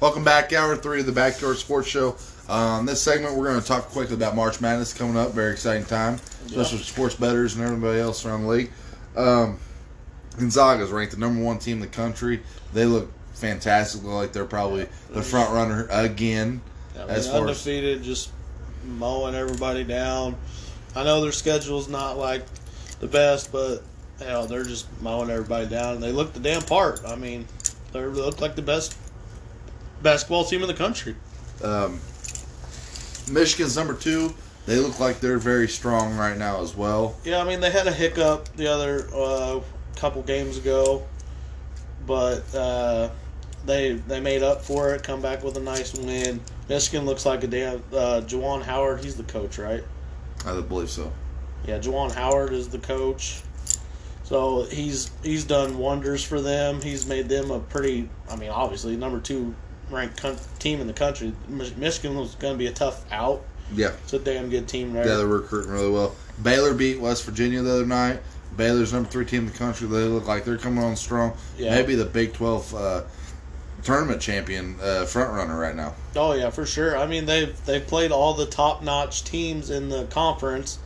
Welcome back, hour three of the Backyard Sports Show. Um, this segment, we're going to talk quickly about March Madness coming up. Very exciting time, especially for sports bettors and everybody else around the league. Um, Gonzaga is ranked the number one team in the country. They look fantastic. Look like they're probably the front runner again. I mean, as far as undefeated, just mowing everybody down. I know their schedule's not like the best, but hell, they're just mowing everybody down. And they look the damn part. I mean, they look like the best basketball team in the country. um, Michigan's number two. They look like they're very strong right now as well. Yeah, I mean they had a hiccup the other uh, couple games ago, but uh, they they made up for it. Come back with a nice win. Michigan looks like a damn. Uh, Juwan Howard, he's the coach, right? I believe so. Yeah, Juwan Howard is the coach. So he's he's done wonders for them. He's made them a pretty. I mean, obviously number two ranked con- team in the country. Michigan was going to be a tough out. Yeah. It's a damn good team there. Yeah, they're recruiting really well. Baylor beat West Virginia the other night. Baylor's number three team in the country. They look like they're coming on strong. Yeah. Maybe the Big Twelve uh, tournament champion uh, front runner right now. Oh yeah, for sure. I mean they've they've played all the top notch teams in the conference,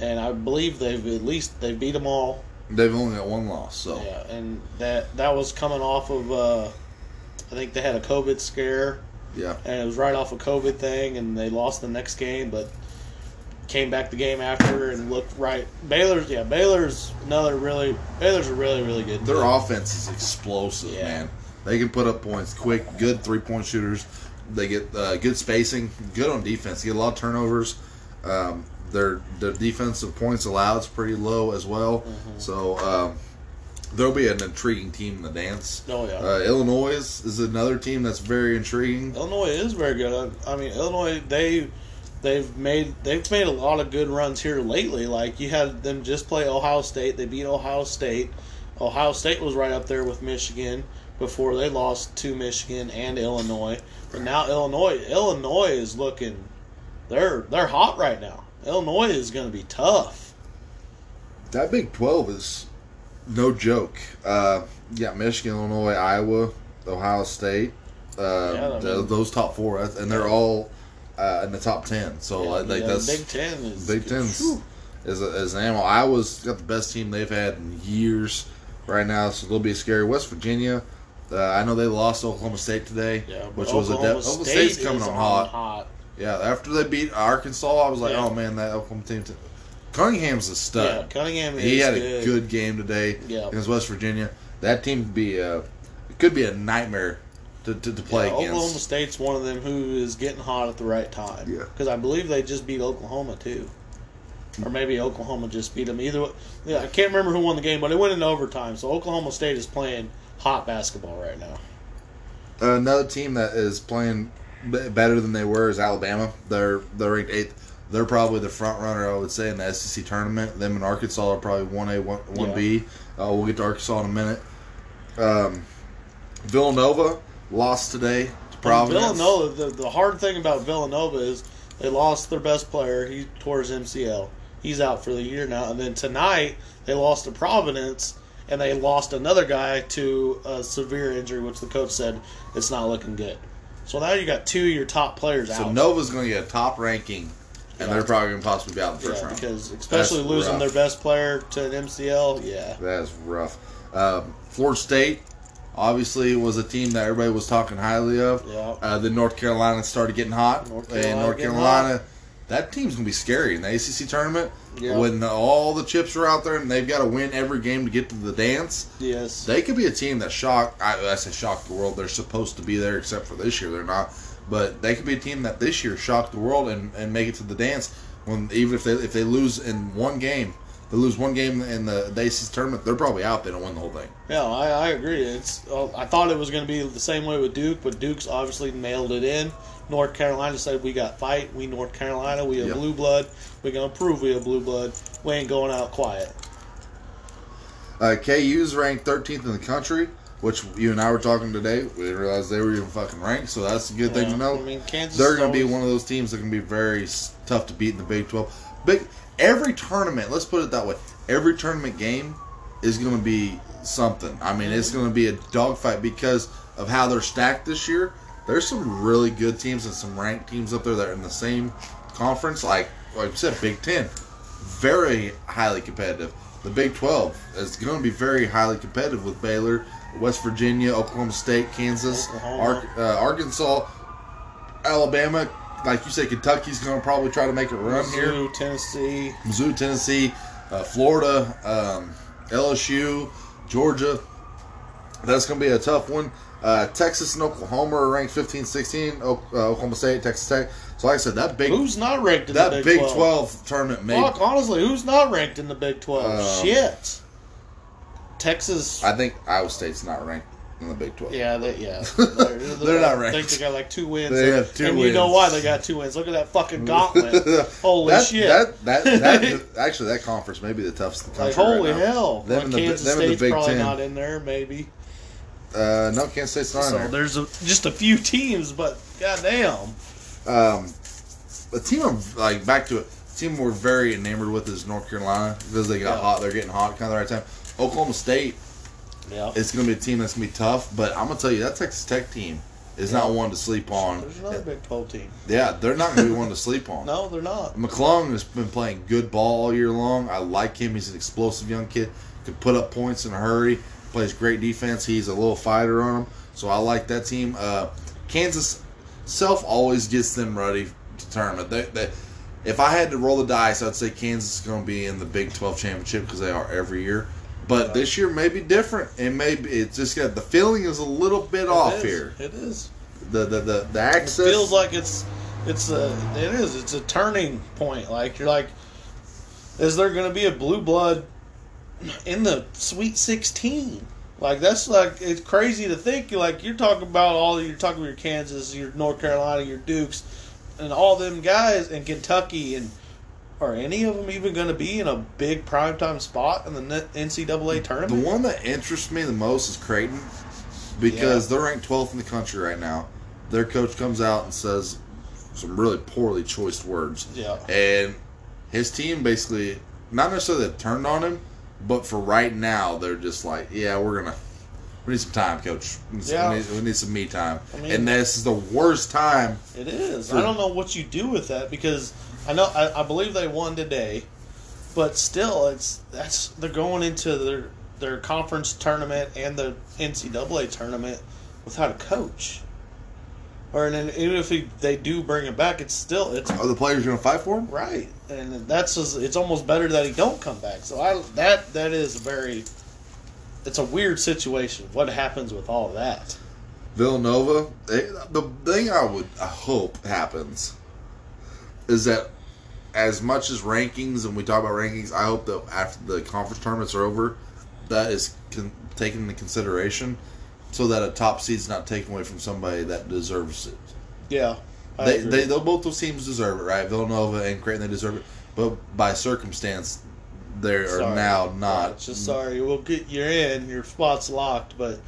and I believe they've at least they beat them all. They've only got one loss, so Yeah, and that that was coming off of uh, I think they had a COVID scare, yeah. and it was right off a COVID thing, and they lost the next game, but came back the game after and looked right. Baylor's yeah, Baylor's another really Baylor's a really really good. Their team. offense is explosive, Yeah. man. They can put up points quick, good three point shooters. They get uh, good spacing, good on defense. Get a lot of turnovers. Um, their their defensive points allowed is pretty low as well. Mm-hmm. So um, there'll be an intriguing team in the dance. Oh yeah. Uh, Illinois is, another team that's very intriguing. Illinois is very good. I, I mean, Illinois they they've made they've made a lot of good runs here lately. Like you had them just play Ohio State. They beat Ohio State. Ohio State was right up there with Michigan before they lost to Michigan and Illinois. But now Illinois Illinois is looking they're they're hot right now. Illinois is going to be tough. That Big Twelve is no joke. Uh, yeah, Michigan, Illinois, Iowa, Ohio State. Uh, Yeah, I mean- those top four, and they're all uh, in the top ten. So Yeah, like yeah, that's Big Ten is Big Ten's Whew. is, a, is an animal. Iowa's got the best team they've had in years right now, so they'll be scary. West Virginia, uh, I know they lost Oklahoma State today, Yeah, which was a Oklahoma de- Oklahoma State's coming on hot. Yeah, after they beat Arkansas, I was like, oh man, that Oklahoma team. T- Cunningham's a stud. Yeah, Cunningham is he had good. a good game today Yeah. against West Virginia. That team could be uh, it could be a nightmare to, to, to play Yeah, against. Oklahoma State's one of them who is getting hot at the right time. Yeah. Because I believe they just beat Oklahoma too, or maybe Oklahoma just beat them. Either way, yeah, I can't remember who won the game, but it went into overtime. So Oklahoma State is playing hot basketball right now. Another team that is playing better than they were is Alabama. They're they're ranked eighth. They're probably the front runner, I would say, in the SEC tournament. Them and Arkansas are probably one A, one one B. Uh, we'll get to Arkansas in a minute. Um, Villanova lost today to And Providence. Villanova. The, the hard thing about Villanova is they lost their best player. He tore his MCL. He's out for the year now. And then tonight they lost to Providence, and they lost another guy to a severe injury, which the coach said it's not looking good. So now you got two of your top players So out. So Nova's going to get a top ranking, and they're probably going to possibly be out in the first yeah, round. because especially That's losing rough. their best player to an MCL, yeah. That's rough. Um, Florida State, obviously, was a team that everybody was talking highly of. Yeah. Uh, then North Carolina started getting hot. North and North Carolina, that team's going to be scary in the ACC tournament. Yeah. When the, all the chips are out there and they've got to win every game to get to the dance, Yes. they could be a team that shock. I, I say shock the world. They're supposed to be there, except for this year, they're not. But they could be a team that this year shocked the world and, and make it to the dance. When even if they if they lose in one game, they lose one game in the, the ACC tournament, they're probably out. They don't win the whole thing. Yeah, I, I agree. It's uh, I thought it was going to be the same way with Duke, but Duke's obviously nailed it in. North Carolina said we got fight. We North Carolina. We have Yep. blue blood. We're gonna prove we have blue blood. We ain't going out quiet. Uh, KU's ranked 13th in the country, which you and I were talking today. We didn't realize they were even fucking ranked, so that's a good thing to know. I mean, Kansas They're going to be one of those teams that can be very tough to beat in the Big 12. Big every tournament. Let's put it that way. Every tournament game is going to be something. I mean, it's going to be a dogfight because of how they're stacked this year. there's some really good teams and some ranked teams up there that are in the same conference. Like like you said, Big Ten, very highly competitive. The Big Twelve is going to be very highly competitive with Baylor, West Virginia, Oklahoma State, Kansas, Oklahoma. Ar- uh, Arkansas, Alabama. Like you said, Kentucky's going to probably try to make a run here. Mizzou, Tennessee. Mizzou, Tennessee, uh, Florida, um, LSU, Georgia. That's going to be a tough one. Uh, Texas and Oklahoma are ranked 15, 16. O- uh, Oklahoma State, Texas Tech. So, like I said, that big Who's not ranked in that the Big, Big, 12. tournament made. Fuck, honestly, who's not ranked in the Big 12? Um, Shit. Texas. I think Iowa State's not ranked in the Big 12. yeah, they, yeah. They're, They're not I think they got like two wins. They and, have two and you know why they got two wins. Look at that fucking gauntlet. Holy that, shit. That, that, that, actually, that conference may be the toughest in the like, holy right hell. Them Like, and the- Kansas them and the State's Big probably Ten. not in there, maybe. Uh, no, Kansas State's not in So there. there's a, just a few teams, but goddamn. Um, the team I'm like back to it. Team we're very enamored with is North Carolina because they got Yeah. hot. They're getting hot kind of the right time. Oklahoma State Yeah. it's going to be a team that's going to be tough, but I'm going to tell you that Texas Tech team is not one to sleep on. There's another Big 12 team. Yeah, they're not going to be one to sleep on. No, they're not. McClung has been playing good ball all year long. I like him. He's an explosive young kid. Could put up points in a hurry. Plays great defense. He's a little fighter on him. So I like that team. Uh, Kansas Self always gets them ready to tournament. They, they, if I had to roll the dice, I'd say Kansas is going to be in the Big 12 championship because they are every year. But Yeah. this year may be different. It may be. It's just got the feeling is a little bit off It is. here. It is. The the the, the access It feels like it's it's a it is it's a turning point. Like you're like, is there going to be a blue blood in the Sweet Sixteen? Like that's like it's crazy to think. Like you're talking about all you're talking about your Kansas, your North Carolina, your Dukes, and all them guys in Kentucky and. Are any of them even going to be in a big primetime spot in the NCAA tournament? The one that interests me the most is Creighton because they're ranked 12th in the country right now. Their coach comes out and says some really poorly choiced words. Yeah. And his team basically, not necessarily that turned on him, but for right now, they're just like, yeah, we're going to. We need some time, coach. We need, some- Yeah. we need, we need some me time. I mean- and this is the worst time. It is. For- I don't know what you do with that because I know I, I believe they won today, but still, it's that's they're going into their their conference tournament and the NCAA tournament without a coach. Or and then even if he, they do bring him back, it's still it's Are the players going to fight for him? right, and that's just, it's almost better that he don't come back. So I that that is a very it's a weird situation. What happens with all of that? Villanova. They, the thing I would I hope happens is that as much as rankings and we talk about rankings, I hope that after the conference tournaments are over, that is con- taken into consideration, so that a top seed's not taken away from somebody that deserves it. Yeah, I They, agree. they, both those teams deserve it, right? Villanova and Creighton, they deserve it, but by circumstance, they are Sorry. now not. Just sorry. We'll get you in. Your spot's locked, but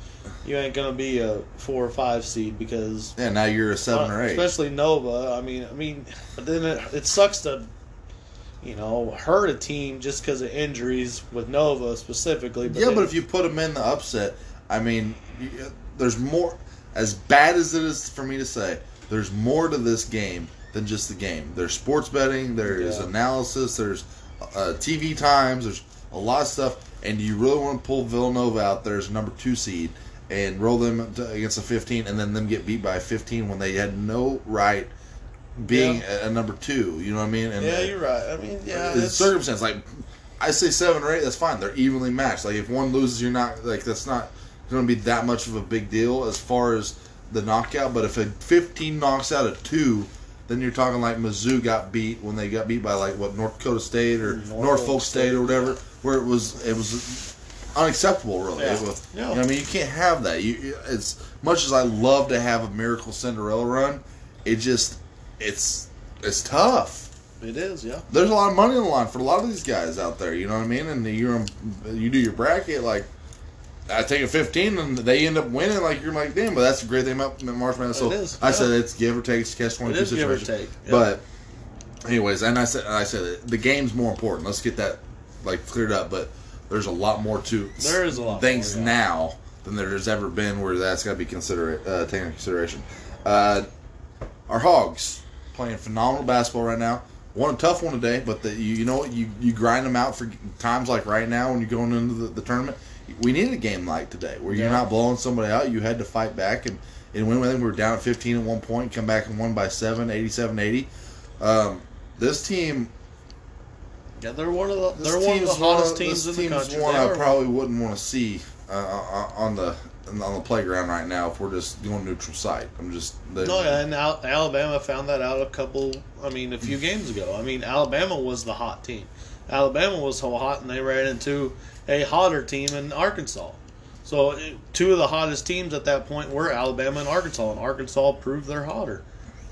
you ain't gonna be a four or five seed because Yeah, now you're a seven uh, or eight. especially Nova. I mean, I mean, but then it, it sucks to, you know, hurt a team just because of injuries with Nova specifically. yeah, then- but if you put them in the upset, I mean, there's more. As bad as it is for me to say, there's more to this game than just the game. There's sports betting. There's Yeah. analysis. There's uh, TV times. There's a lot of stuff. And you really want to pull Villanova out there as number two seed and roll them to, against a 15, and then them get beat by a 15 when they had no right being a, a number two. You know what I mean? And yeah, you're right. I mean, yeah, it's, circumstance. Like I say, seven or eight. That's fine. They're evenly matched. Like if one loses, you're not like that's not going to be that much of a big deal as far as the knockout. But if a 15 knocks out a two, then you're talking like Mizzou got beat when they got beat by like what North Dakota State or Norfolk Norfolk State, State, or whatever, where it was it was unacceptable. Really, Yeah. Was- Yeah. you know, I mean, you can't have that. You you- as much as I love to have a miracle Cinderella run, it just it's it's tough it is. Yeah, there's a lot of money on the line for a lot of these guys out there. You know what I mean? And you're um, you do your bracket like I take a 15 and they end up winning. Like you're like, damn, but that's the great thing about March Madness. So It is, I yeah. said it's give or take, it's catch 22 It is give or situation. take, yeah. But anyways, and I said I said it, the game's more important. Let's get that like cleared up. But there's a lot more to There is a lot things more, yeah. now than there's ever been where that's got to be considerate uh, taken into consideration. Uh, our Hogs playing phenomenal basketball right now. Won a tough one today, but the, you, you know what? You you grind them out for times like right now when you're going into the, the tournament. We needed a game like today where you're not blowing somebody out. You had to fight back and, and win. I think we were down 15 at one point, come back and won by 7, 87 80. Um, this team Yeah, they're one of the they're one of the hottest of- teams this in the country. one They I probably wouldn't want to see uh, uh, on the on the playground right now if we're just going neutral site. I'm just the, No, yeah, and Al- Alabama found that out a couple. I mean, a few games ago. I mean, Alabama was the hot team. Alabama was so hot, and they ran into a hotter team in Arkansas. So two of the hottest teams at that point were Alabama and Arkansas, and Arkansas proved they're hotter,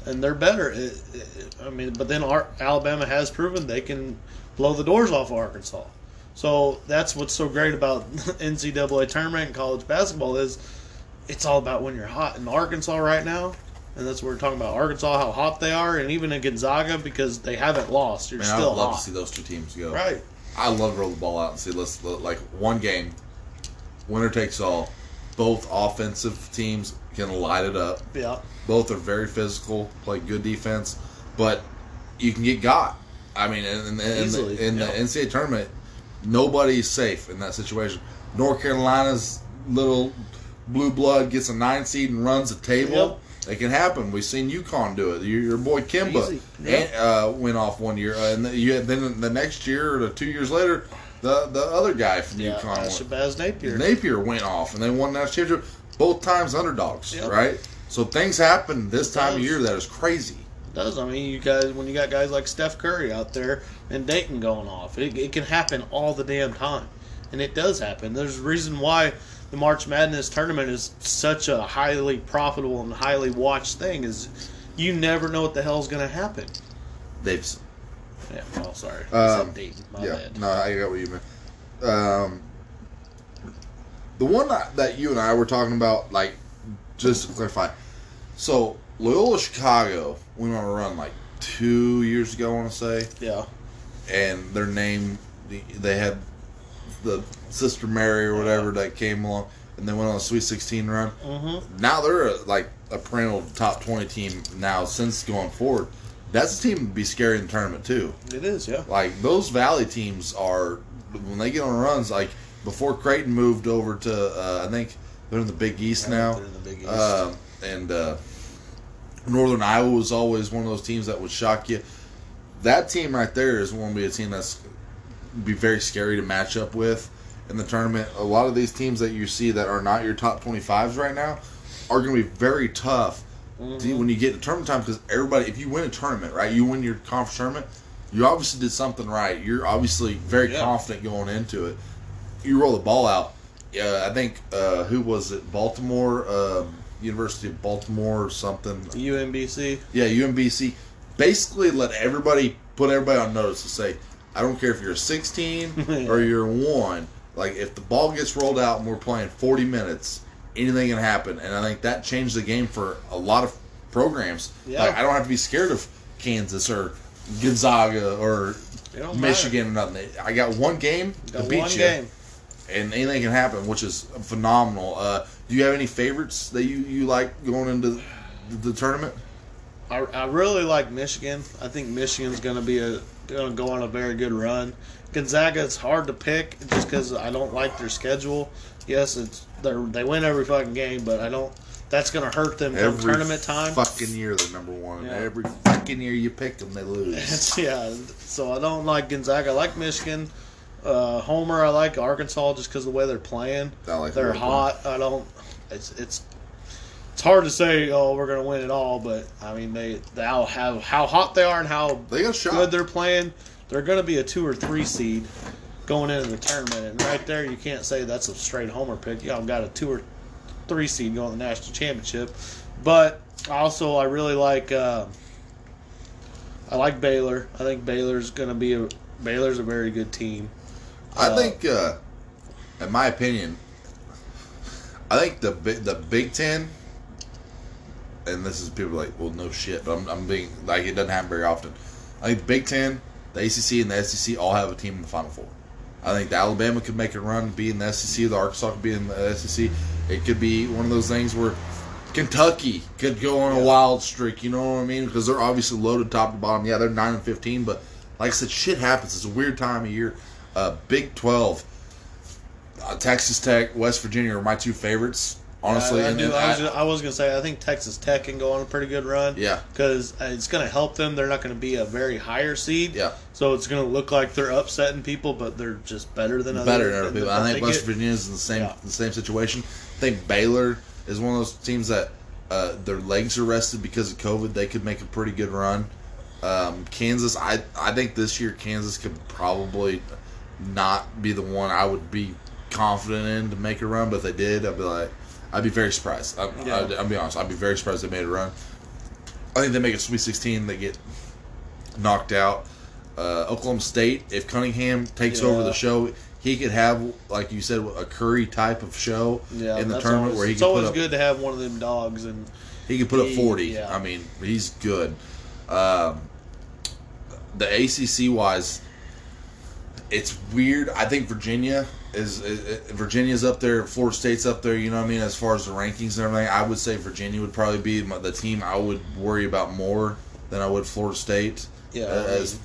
and they're better. It, it, I mean, but then Ar- Alabama has proven they can blow the doors off of Arkansas. So that's what's so great about NCAA tournament and college basketball is it's all about when you're hot in Arkansas right now, and that's what we're talking about. Arkansas, how hot they are, and even in Gonzaga because they haven't lost. You're Man, I still would love hot, to see those two teams go. right? I love to roll the ball out and see let's like one game, winner takes all. Both offensive teams can light it up. Yeah, Both are very physical, play good defense, but you can get got. I mean, in, in, in, the, in yeah. the NCAA tournament, nobody's safe in that situation. North Carolina's little blue blood gets a nine seed and runs the table. It can happen. We've seen UConn do it. Your, your boy Kemba and, uh, went off one year, uh, and then you had, then the next year or the two years later, the the other guy from yeah. UConn Uh, went. Shabazz Napier. Napier went off and they won that championship. Both times underdogs, Yep. right? So things happen this time of year that is crazy. It does. I mean, you guys, when you got guys like Steph Curry out there and Dayton going off, it, it can happen all the damn time, and it does happen. There's a reason why the March Madness tournament is such a highly profitable and highly watched thing. Is you never know what the hell's going to happen. They've. Yeah. Oh, sorry. Um. My yeah, bad. no, I got what you meant. Um, the one that, that you and I were talking about, like, just to clarify, so Loyola Chicago we went on a run like two years ago, I want to say, Yeah. and their name, they had the Sister Mary or whatever that came along, and they went on a Sweet 16 run. Mm-hmm. now they're a, like a perennial top 20 team now since going forward that's a team to be scary in the tournament too It is. Yeah. like those valley teams are when they get on runs like before creighton moved over to uh, i think they're in the big east I now they're in the Big East. uh, and uh, northern iowa was always one of those teams that would shock you that team right there is going to be a team that's be very scary to match up with in the tournament. A lot of these teams that you see that are not your top 25s right now are going to be very tough to- when you get to tournament time because everybody, if you win a tournament, right, you win your conference tournament, you obviously did something right. You're obviously very Yeah. confident going into it. You roll the ball out. Yeah, I think uh, who was it? Baltimore, um, University of Baltimore, or something. UMBC. Yeah, UMBC basically let everybody put everybody on notice to say, I don't care if you're 16 or you're one. Like if the ball gets rolled out and we're playing 40 minutes, anything can happen. And I think that changed the game for a lot of programs. Yeah. Like I don't have to be scared of Kansas or Gonzaga or Michigan or nothing. I got one game to beat one you, game. and anything can happen, which is phenomenal. Uh, do you have any favorites that you, you like going into the, the tournament? I, I really like Michigan. I think Michigan's going to be a going to go on a very good run. Gonzaga, it's hard to pick just because I don't like their schedule. Yes, it's they they win every fucking game, but I don't. That's going to hurt them Every tournament time. fucking year they're number one. Yeah. Every fucking year you pick them, they lose. Yeah, so I don't like Gonzaga. I like Michigan. Uh, Homer, I like Arkansas just because of the way they're playing. I like they're hot. I don't. It's it's it's hard to say. Oh, we're gonna win it all, but I mean they they all have how hot they are and how They got a shot. good they're playing. They're gonna be a two or three seed going into the tournament, and right there you can't say that's a straight homer pick. Y'all got a two or three seed going to the national championship, but also I really like. Uh, I like Baylor. I think Baylor's going to be a Baylor's a very good team. I Uh, think, uh, in my opinion, I think the the Big Ten, and this is people like, well, no shit, but I'm, I'm being like it doesn't happen very often. I think the Big Ten, the ACC, and the SEC all have a team in the Final Four. I think the Alabama could make a run, be in the SEC. The Arkansas could be in the SEC. It could be one of those things where Kentucky could go on a wild streak. You know what I mean? Because they're obviously loaded top to bottom. Yeah, they're nine and fifteen, but like I said, shit happens. It's a weird time of year. Uh, Big Twelve, uh, Texas Tech, West Virginia are my two favorites. Honestly, I, I, do, I, was gonna, I was gonna say I think Texas Tech can go on a pretty good run. Yeah. because it's gonna help them. They're not gonna be a very higher seed. Yeah. so it's gonna look like they're upsetting people, but they're just better than better other, than other people. I think West Virginia is in the same Yeah. the same situation. I think Baylor is one of those teams that uh, their legs are rested because of COVID. They could make a pretty good run. Um, Kansas, I I think this year Kansas could probably not be the one I would be confident in to make a run, but if they did, I'd be like, I'd be very surprised. I, Yeah. I'd, I'll be honest, I'd be very surprised they made a run. I think they make a Sweet 16, they get knocked out. Uh, Oklahoma State, if Cunningham takes over the show, he could have, like you said, a Curry type of show Yeah, in the tournament always, where he it's could always put up, good to have one of them dogs and he could put up 40. yeah. I mean, he's good. Um, the ACC wise, it's weird. I think Virginia is, is Virginia's up there, Florida State's up there. You know what I mean? As far as the rankings and everything, I would say Virginia would probably be the team I would worry about more than I would Florida State. Yeah, Uh, I as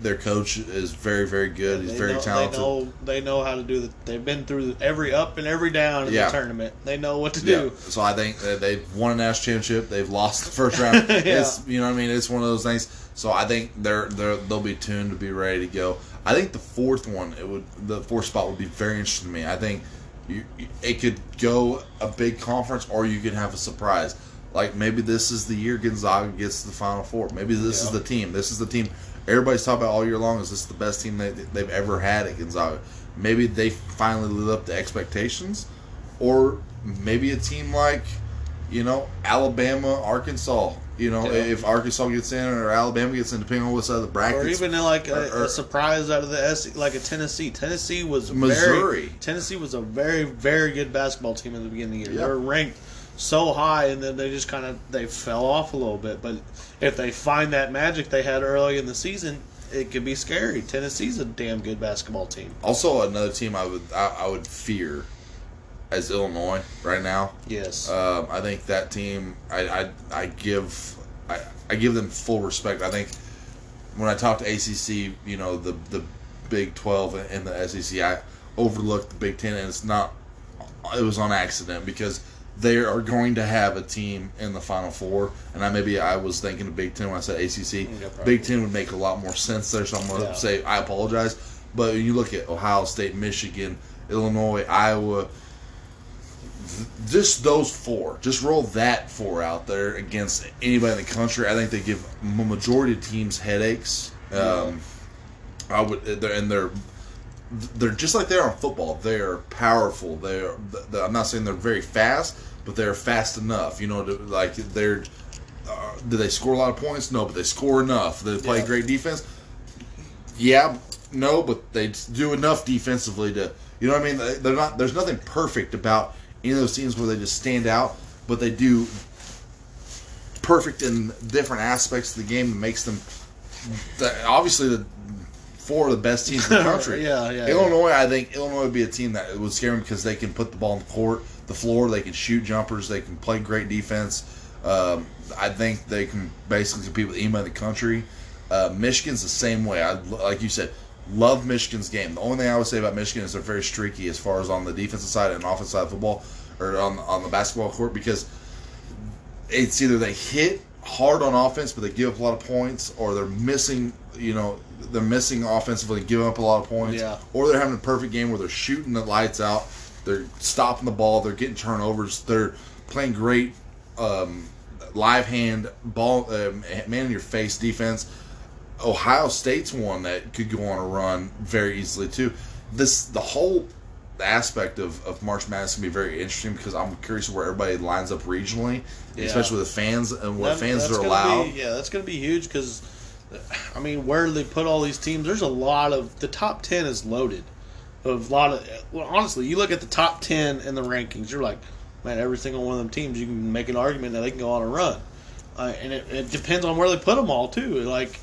their coach is very very good. He's very know, talented. They know they know how to do the. They've been through every up and every down in Yeah. the tournament. They know what to Yeah. do. So I think that they've won a national championship. They've lost the first round. Yeah. It's you know what I mean. It's one of those things. So I think they're they're they'll be tuned to be ready to go. I think the fourth one it would the fourth spot would be very interesting to me. I think you- it could go a big conference or you could have a surprise. Like maybe this is the year Gonzaga gets to the Final Four. Maybe this is the team. This is the team everybody's talking about all year long. Is this the best team they, they've ever had at Gonzaga? Maybe they finally live up to expectations, or maybe a team like you know Alabama, Arkansas. You know, Yeah. if Arkansas gets in or Alabama gets in, depending on what side of the bracket. Or even like a, or- a surprise out of the S, like a Tennessee. Tennessee was Missouri. Very, Tennessee was a very very good basketball team at the beginning of the year. Yeah. They were ranked so high, and then they just kind of they fell off a little bit. But if they find that magic they had early in the season, it could be scary. Tennessee's a damn good basketball team. also another team I would I, I would fear as Illinois right now. Yes. Um, I think that team, I, I, I give, I, I give them full respect. I think when I talk to ACC, you know, the the Big Twelve and the SEC, I overlooked the Big Ten, and it's not. It was on accident because they are going to have a team in the Final Four, and I maybe I was thinking of Big Ten when I said ACC. Yeah. Big Ten would make a lot more sense there, so I'm going to Yeah. say I apologize. But when you look at Ohio State, Michigan, Illinois, Iowa, just those four, just roll that four out there against anybody in the country. I think they give majority of teams headaches. Um, I would, they're, and they're they're just like they are in football. They're powerful. They're, th- I'm not saying they're very fast, but they're fast enough. You know, to, like they're. Uh, do they score a lot of points? No, but they score enough. They play Yeah. great defense? Yeah, no, but they do enough defensively to, you know what I mean? They- They're not. There's nothing perfect about any of those teams where they just stand out, but they do perfect in different aspects of the game that makes them. Obviously, the four of the best teams in the country. Yeah, yeah, Illinois, I think Illinois would be a team that would scare them because they can put the ball on the court, the floor. They can shoot jumpers. They can play great defense. Um, I think they can basically compete with anybody in the country. Uh, Michigan's the same way. I like you said, love Michigan's game. The only thing I would say about Michigan is they're very streaky as far as on the defensive side and offensive side of football, or on on the basketball court because it's either they hit hard on offense but they give up a lot of points, or they're missing. You know, they're missing offensively, giving up a lot of points, Yeah. or they're having a perfect game where they're shooting the lights out, they're stopping the ball, they're getting turnovers, they're playing great um, live hand ball, um, man in your face defense. Ohio State's one that could go on a run very easily too. This the whole aspect of, of March Madness can be very interesting because I'm curious where everybody lines up regionally, Yeah. especially with the fans and what That- fans are allowed. Be, yeah, that's going to be huge because, I mean, where do they put all these teams, there's a lot of the top ten is loaded. Of a lot of well, honestly, you look at the top ten in the rankings, you're like, man, every single one of them teams, you can make an argument that they can go on a run, uh, and it, it depends on where they put them all too. Like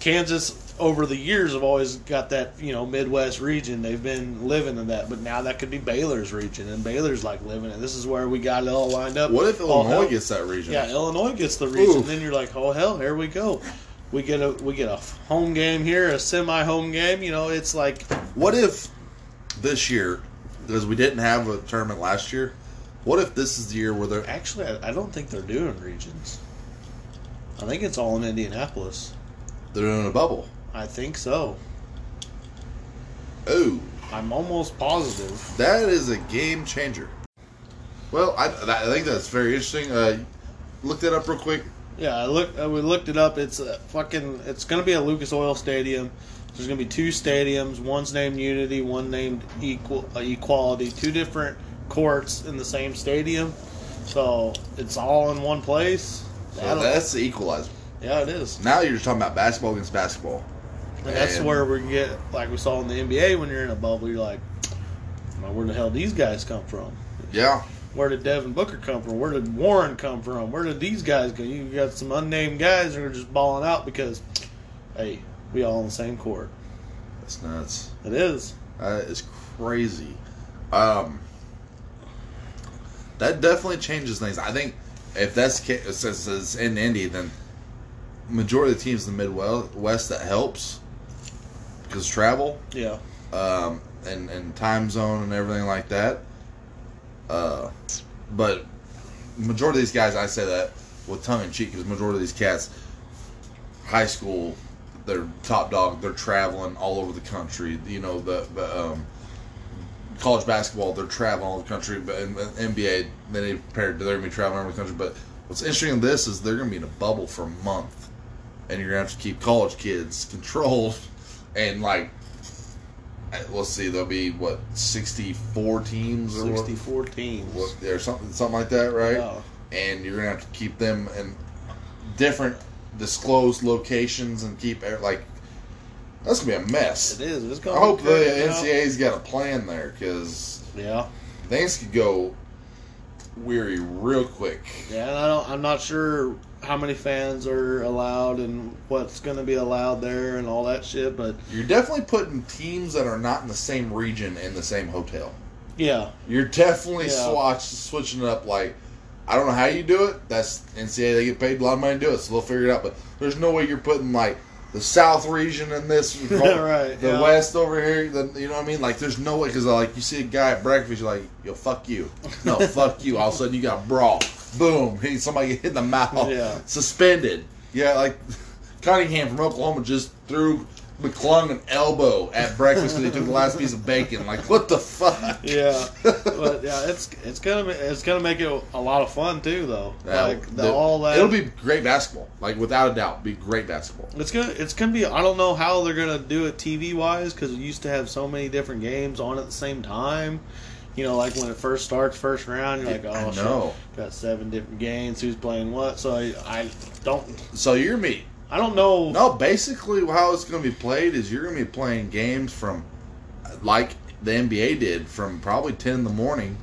Kansas, over the years have always got that you know Midwest region. They've been living in that, but now that could be Baylor's region, and Baylor's like living it. This is where we got it all lined up. What if Oh, Illinois hell- gets that region? Yeah, Illinois gets the region. Oof. Then you're like, oh hell, here we go. We get a we get a home game here, a semi home game. You know, it's like What if this year, because we didn't have a tournament last year, what if this is the year where they're actually I, I don't think they're doing regions. I think it's all in Indianapolis. they're in a bubble? I think so. Oh, I'm almost positive. that is a game changer. Well, I, I think that's very interesting. Uh, look that up real quick. Yeah, I look. Uh, we looked it up. It's a fucking. It's gonna be a Lucas Oil Stadium. There's gonna be two stadiums. One's named Unity. One named Equal uh, Equality. Two different courts in the same stadium. So it's all in one place. So that's the equalizer. yeah, it is. Now you're just talking about basketball against basketball. And that's where we get like we saw in the NBA when you're in a bubble. You're like, where the hell these guys come from? Yeah, Where did Devin Booker come from? Where did Warren come from? Where did these guys go? You got some unnamed guys who are just balling out because, hey, we all on the same court. that's nuts. It is. That is crazy. Um, that definitely changes things. I think if that's since it's in Indy, then majority of the teams in the Midwest that helps because travel Yeah. um, and and time zone and everything like that. Uh, but majority of these guys, I say that with tongue in cheek, because majority of these cats, high school, they're top dog. They're traveling all over the country. You know the, the um, college basketball, they're traveling all over the country. But in, in NBA, they prepared they're gonna be traveling all over the country. But what's interesting in this is they're gonna be in a bubble for a month, and you're gonna have to keep college kids controlled and like let's see, there'll be what sixty four teams or what- 64 teams. what, or something something like that, right? And you're gonna have to keep them in different disclosed locations and keep like that's gonna be a mess. It is. It's I hope the. NCAA's got a plan there because Yeah. things could go weary real quick. Yeah, and I don't, I'm not sure how many fans are allowed and what's going to be allowed there and all that shit, but You're definitely putting teams that are not in the same region in the same hotel. yeah. You're definitely Yeah. swatch switching it up. Like, I don't know how you do it. That's NCAA. They get paid a lot of money to do it, so they'll figure it out. But there's no way you're putting like the South region and this, Right, The yeah. West over here. The, you know what I mean? Like, there's no way because uh, like you see a guy at breakfast, you're like, yo, fuck you. No, fuck you. All of a sudden you got brawl. Boom. He somebody hit in the mouth. Yeah. Suspended. Yeah, like Cunningham from Oklahoma just threw McClung an elbow at breakfast because he took the last piece of bacon. Like, what the fuck? Yeah, but yeah, it's it's gonna be, it's gonna make it a lot of fun too, though. Yeah, like the, the- all that, It'll be great basketball. Like without a doubt, be great basketball. It's gonna it's gonna be. I don't know how they're gonna do it TV wise because it used to have so many different games on at the same time. You know, like when it first starts, first round, you're like, oh, shit, got seven different games. Who's playing what? So I, I don't So you're me. I don't know. No, basically how it's going to be played is you're going to be playing games from like the NBA did from probably ten in the morning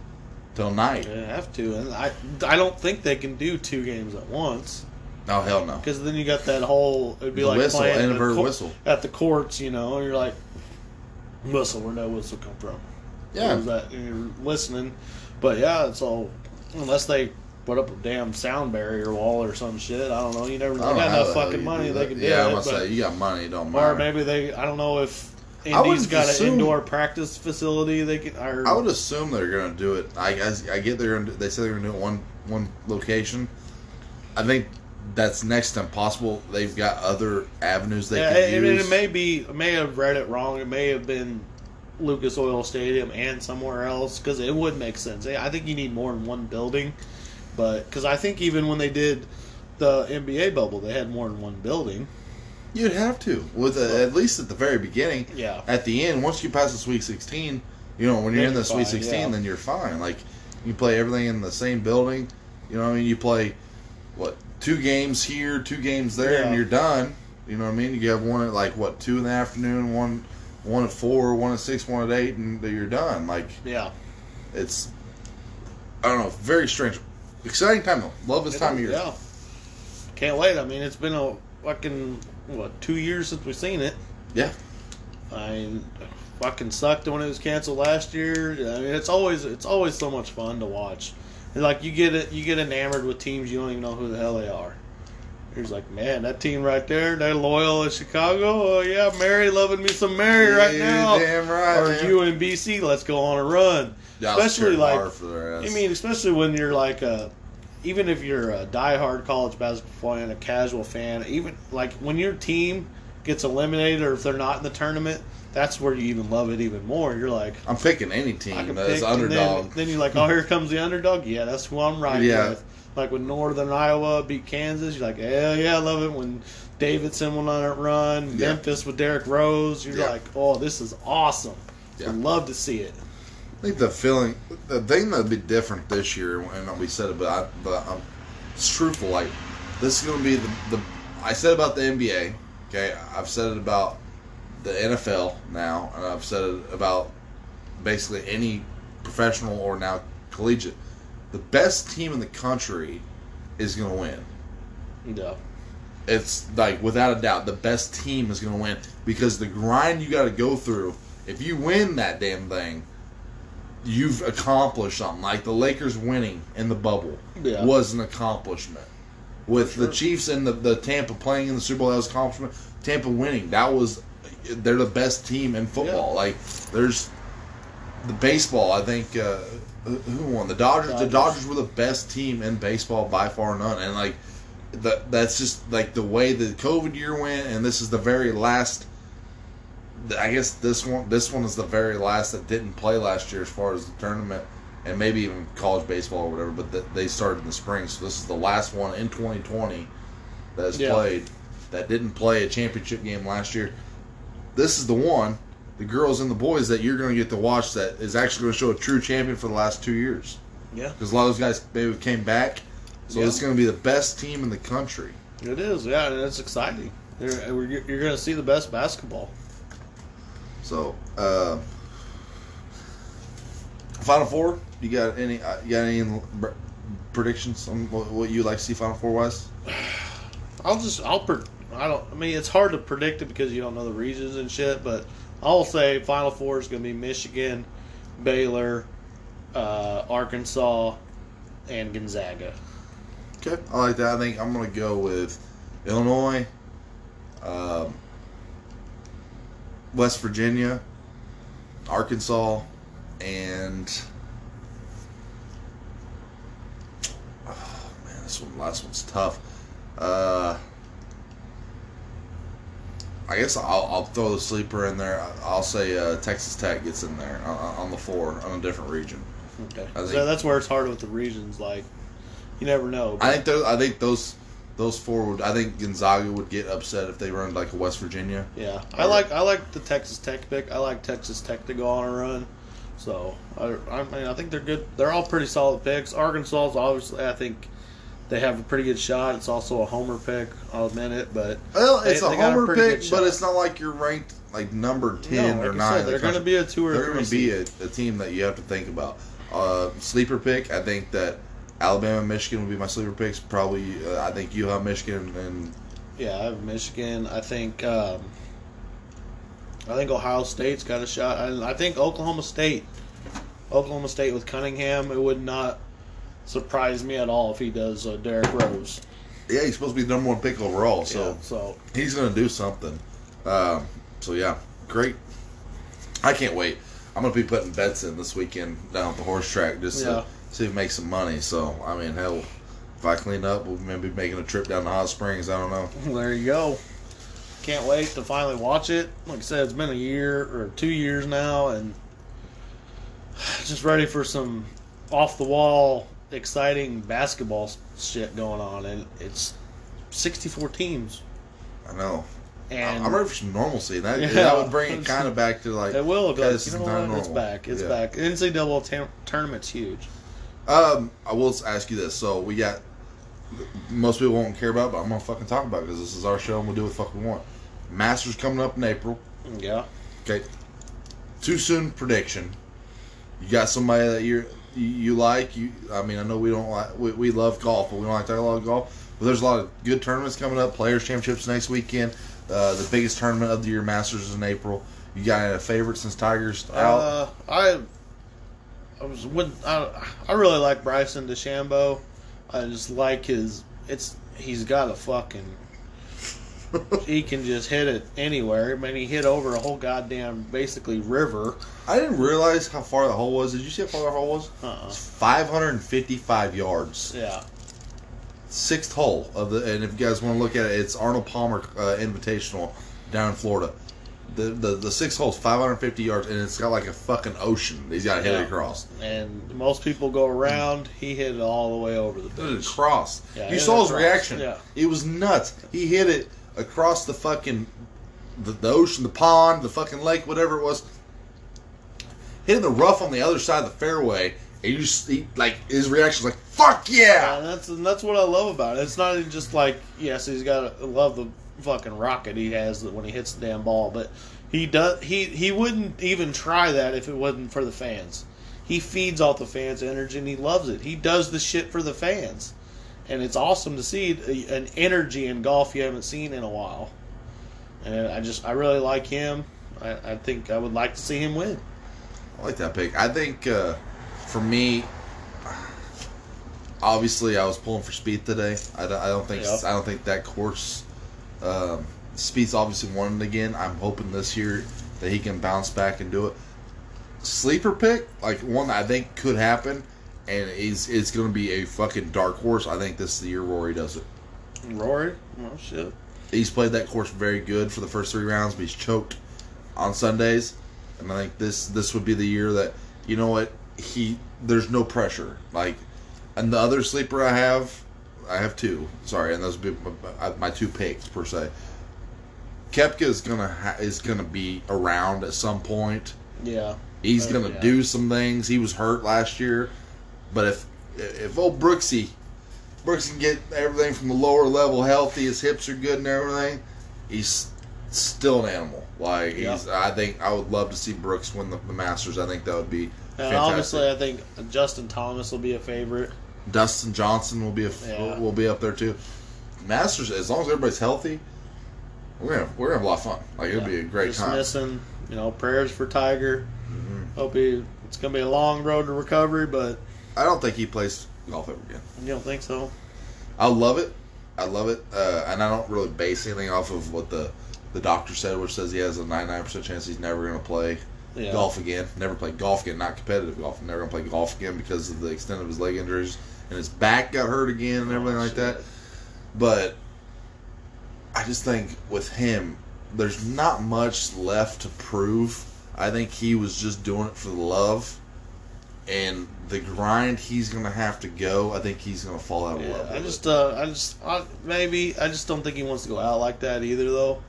till night. They have to, and I I don't think they can do two games at once No hell no. because then you got that whole it'd be The like whistle, playing whistle. at the courts, you know, and you're like, whistle, where'd that whistle come from? Yeah. That? And you're listening, but yeah, it's all unless they put up a damn sound barrier wall or some shit. I don't know. You never they got enough fucking money they can do Yeah, it. I'm gonna say you got money. It don't mind. or matter. maybe they. I don't know if Indy's got assume- an indoor practice facility. They can. Or, I would assume they're going to do it. I guess I get they're gonna, they said they're going to do it one one location. I think that's next to impossible. They've got other avenues they Yeah, can I mean, use. it may be. I may have read it wrong. It may have been Lucas Oil Stadium and somewhere else because it would make sense. I think you need more than one building, but because I think even when they did the NBA bubble, they had more than one building. You'd have to, with a, at least at the very beginning. Yeah. At the end, once you pass the Sweet 16, you know when you're Then in the Sweet fine, 16, yeah. then you're fine. Like you play everything in the same building. You know what I mean? You play what two games here, two games there, and you're done. You know what I mean? You have one at like what two in the afternoon, one one at four, one at six, one at eight, and you're done. Like Yeah, it's I don't know, very strange, exciting time though. Love this time of year. Yeah, can't wait. I mean, it's been a fucking what two years since we've seen it. Yeah. I mean, fucking sucked when it was canceled last year. I mean, it's always it's always so much fun to watch. And like you get it, you get enamored with teams you don't even know who the hell they are. You're like, man, that team right there, they're Loyola Chicago. Oh yeah, Mary loving me some Mary right Yeah, now. damn right, Or man. you let's go on a run. Yeah, especially like, for their ass. I mean, especially when you're like a, even if you're a diehard college basketball fan, a casual fan, even like when your team gets eliminated or if they're not in the tournament, that's where you even love it even more. You're like, I'm picking any I team pick, underdog. Then, then you're like, oh, here comes the underdog. Yeah, that's who I'm riding Yeah. with. Like when Northern Iowa beat Kansas, you're like, hell yeah, I love it. When Davidson went on a run, Yeah. Memphis with Derrick Rose, you're Yeah. like, oh, this is awesome. So Yeah. love to see it. I think the feeling, the thing that'd be different this year, and we said it, but, I, but I'm, it's truthful. Like this is going to be the, the. I said about the NBA. Okay, I've said it about the NFL now, and I've said it about basically any professional or now collegiate. The best team in the country is going to win. Yeah. It's like without a doubt the best team is going to win because the grind you got to go through. If you win that damn thing, you've accomplished something. Like the Lakers winning in the bubble Yeah. was an accomplishment. With For the. Chiefs and the, the Tampa playing in the Super Bowl, that was accomplishment. Tampa winning, that was they're the best team in football. Yeah. Like there's the baseball. I think uh, who won the Dodgers. The Dodgers. Dodgers were the best team in baseball by far none. And like that that's just like the way the COVID year went, and this is the very last. I guess this one this one is the very last that didn't play last year as far as the tournament, and maybe even college baseball or whatever. But th- they started in the spring, so this is the last one in 2020 that has Yeah. played that didn't play a championship game last year. This is the one, the girls and the boys that you're going to get to watch that is actually going to show a true champion for the last two years Yeah. because a lot of those guys maybe came back. So Yeah. it's going to be the best team in the country. It is, yeah, it's exciting. You're, you're going to see the best basketball. So, uh, Final Four. You got any? Uh, you got any predictions on what, you like to see Final Four wise? I'll just, I'll, per, I don't, I mean, it's hard to predict it because you don't know the regions and shit, but I'll say Final Four is going to be Michigan, Baylor, uh, Arkansas, and Gonzaga. Okay, I like that. I think I'm going to go with Illinois, um, West Virginia, Arkansas, and oh man, this one last one's tough. Uh, I guess I'll, I'll throw the sleeper in there. I'll say uh, Texas Tech gets in there on, on the floor on a different region. Okay. So that's where it's hard with the regions. Like, you never know. I think those, I think those those four would. I think Gonzaga would get upset if they run like a West Virginia. Yeah, I like I like the Texas Tech pick. I like Texas Tech to go on a run. So I, I mean I think they're good. They're all pretty solid picks. Arkansas's obviously I think they have a pretty good shot. It's also a homer pick. I'll admit it, but Well, They- it's a they got a homer pick, but it's not like you're ranked like number ten no, or like I nine. said, they're going to be a two or They're going to be a, a team that you have to think about. Uh, sleeper pick. I think that Alabama, Michigan would be my sleeper picks. Probably, uh, I think UH, Michigan, and Yeah, I have Michigan. I think um, I think Ohio State's got a shot. I, I think Oklahoma State, Oklahoma State with Cunningham, it would not surprise me at all if he does uh, Derrick Rose. yeah, he's supposed to be the number one pick overall. So Yeah, so he's going to do something. Um, so yeah, great. I can't wait. I'm going to be putting bets in this weekend down at the horse track just Yeah. to see if we make some money. So I mean, hell, if I clean up, we'll maybe be making a trip down to Hot Springs. I don't know. There you go. Can't wait to finally watch it. Like I said, it's been a year or two years now, and just ready for some off the wall, exciting basketball shit going on. And it's 64 teams. I know. And I'm ready for some normalcy. That Yeah. that would bring it kind of back to like it will go. Because You it's know what? It's back. It's Yeah. back. NCAA tam- tournament's huge. Um, I will ask you this. So we got most people won't care about, it, but I'm gonna fucking talk about it because this is our show and we'll do what the fuck we want. Masters coming up in April. Yeah. Okay. Too soon prediction. You got somebody that you're you, you like. You, I mean, I know we don't like. We, we love golf, but we don't like to talk a lot of golf. But there's a lot of good tournaments coming up. Players Championships next weekend. Uh, the biggest tournament of the year, Masters, is in April. You got a favorite since Tigers out? Uh, I, I was when I, I really like Bryson DeChambeau. I just like his. It's he's got a fucking. he can just hit it anywhere. I mean, he hit over a whole goddamn basically river. I didn't realize how far the hole was. Did you see how far the hole was? Uh-uh. It's 555 yards. Yeah, Sixth hole of the, and if you guys want to look at it, it's Arnold Palmer uh, Invitational down in Florida. The, the the sixth hole's 550 yards, and it's got like a fucking ocean. He's got to hit Yeah. it across. and most people go around. He hit it all the way over the It across. Yeah, you saw his across. reaction. Yeah. It was nuts. He hit it across the fucking the, the ocean, the pond, the fucking lake, whatever it was. Hitting the rough on the other side of the fairway, and you just he, like his reaction was like "fuck Yeah, yeah!" and that's and that's what I love about it. It's not even just like yes, he's got to love the fucking rocket he has when he hits the damn ball, but he does he he wouldn't even try that if it wasn't for the fans. He feeds off the fans' energy and he loves it. He does the shit for the fans, and it's awesome to see an energy in golf you haven't seen in a while. And I just I really like him. I, I think I would like to see him win. I like that pick. I think uh, for me, obviously, I was pulling for Spieth today. I don't, I don't think Yeah. I don't think that course. Um, Spieth's obviously won it again. I'm hoping this year that he can bounce back and do it. Sleeper pick, like one that I think could happen, and is it's going to be a fucking dark horse. I think this is the year Rory does it. Rory, oh shit, He's played that course very good for the first three rounds, but he's choked on Sundays. And I think this this would be the year that you know what he there's no pressure like. And the other sleeper I have, I have two. Sorry, and those would be my, my two picks per se. Koepka is gonna ha- is gonna be around at some point. yeah. He's Oh, gonna yeah. do some things. He was hurt last year, but if if old Brooksy Brooks can get everything from the lower level healthy, his hips are good and everything, he's still an animal. Like he's, I think I would love to see Brooks win the, the Masters. I think that would be And fantastic. obviously, I think Justin Thomas will be a favorite. Dustin Johnson will be a, Yeah. will be up there too. Masters, as long as everybody's healthy, we're gonna we're gonna have a lot of fun. Like it'll be a great Just time. missing, you know, prayers for Tiger. Mhm. Hope he. It's gonna be a long road to recovery, but I don't think he plays golf ever again. you don't think so? I love it. I love it, uh, and I don't really base anything off of what the the doctor said, which says he has a 99% chance he's never going to play Yeah. golf again. Never play golf again, not competitive golf. Never going to play golf again because of the extent of his leg injuries and his back got hurt again and everything Oh, like that. But I just think with him, there's not much left to prove. I think he was just doing it for the love. And the grind he's going to have to go, I think he's going to fall out of Yeah, love. I just, uh, I just, I, maybe I just don't think he wants to go out like that either, though.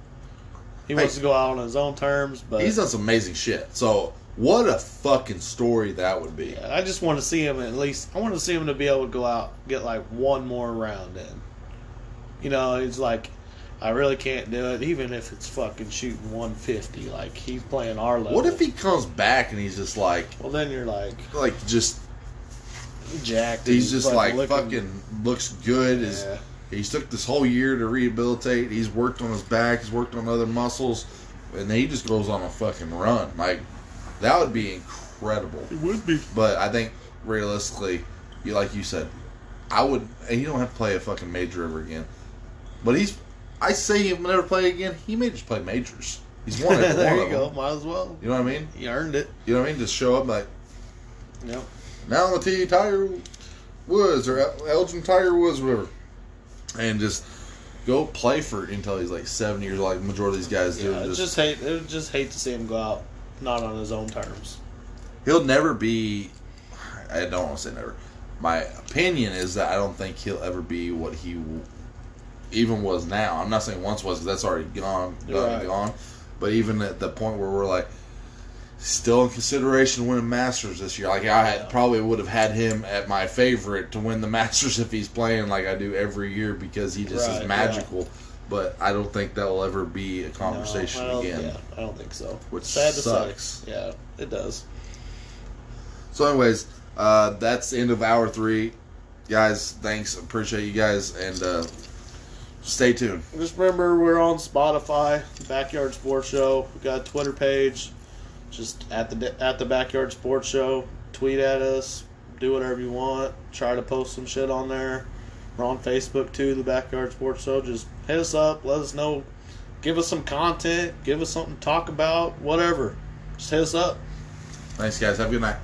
He Hey. wants to go out on his own terms, but He's done some amazing shit. So what a fucking story that would be. I just want to see him at least. I want to see him to be able to go out get like one more round in. You know, he's like, I really can't do it, even if it's fucking shooting 150. Like he's playing our level. What if he comes back and he's just like, Well, then you're like like just jacked. he's just like looking- fucking looks good. Is Yeah. he's took this whole year to rehabilitate. He's worked on his back. He's worked on other muscles, and then he just goes on a fucking run. Like that would be incredible. It would be. But I think realistically, you like you said, I would. And you don't have to play a fucking major ever again. But he's. I say he'll never play again. He may just play majors. He's won every there one you go. them. Might as well. You know what I mean? He earned it. You know what I mean? Just show up like Yep. now on the T Tiger Woods or Eldrick Tiger Woods, whatever, and just go play for until he's like seven years old. Like majority of these guys do. Yeah, Just, just hate. I just hate to see him go out not on his own terms. he'll never be. I don't want to say never. My opinion is that I don't think he'll ever be what he w- even was now. I'm not saying once was because that's already gone, and Right. gone. But even at the point where we're like still in consideration winning Masters this year, like I had, Yeah. probably would have had him at my favorite to win the Masters if he's playing like I do every year because he just Right, is magical. But I don't think that will ever be a conversation No, again. Yeah, I don't think so. Which Sad sucks. Yeah, it does. So, anyways, uh, that's the end of hour three. guys, thanks. Appreciate you guys, and uh, stay tuned. Just remember, we're on Spotify, Backyard Sports Show. We got a Twitter page, just at the at the Backyard Sports Show. Tweet at us, do whatever you want. Try to post some shit on there. We're on Facebook too, the Backyard Sports Show. Just hit us up, let us know, give us some content, give us something to talk about, whatever. Just hit us up. Thanks, guys. Have a good night.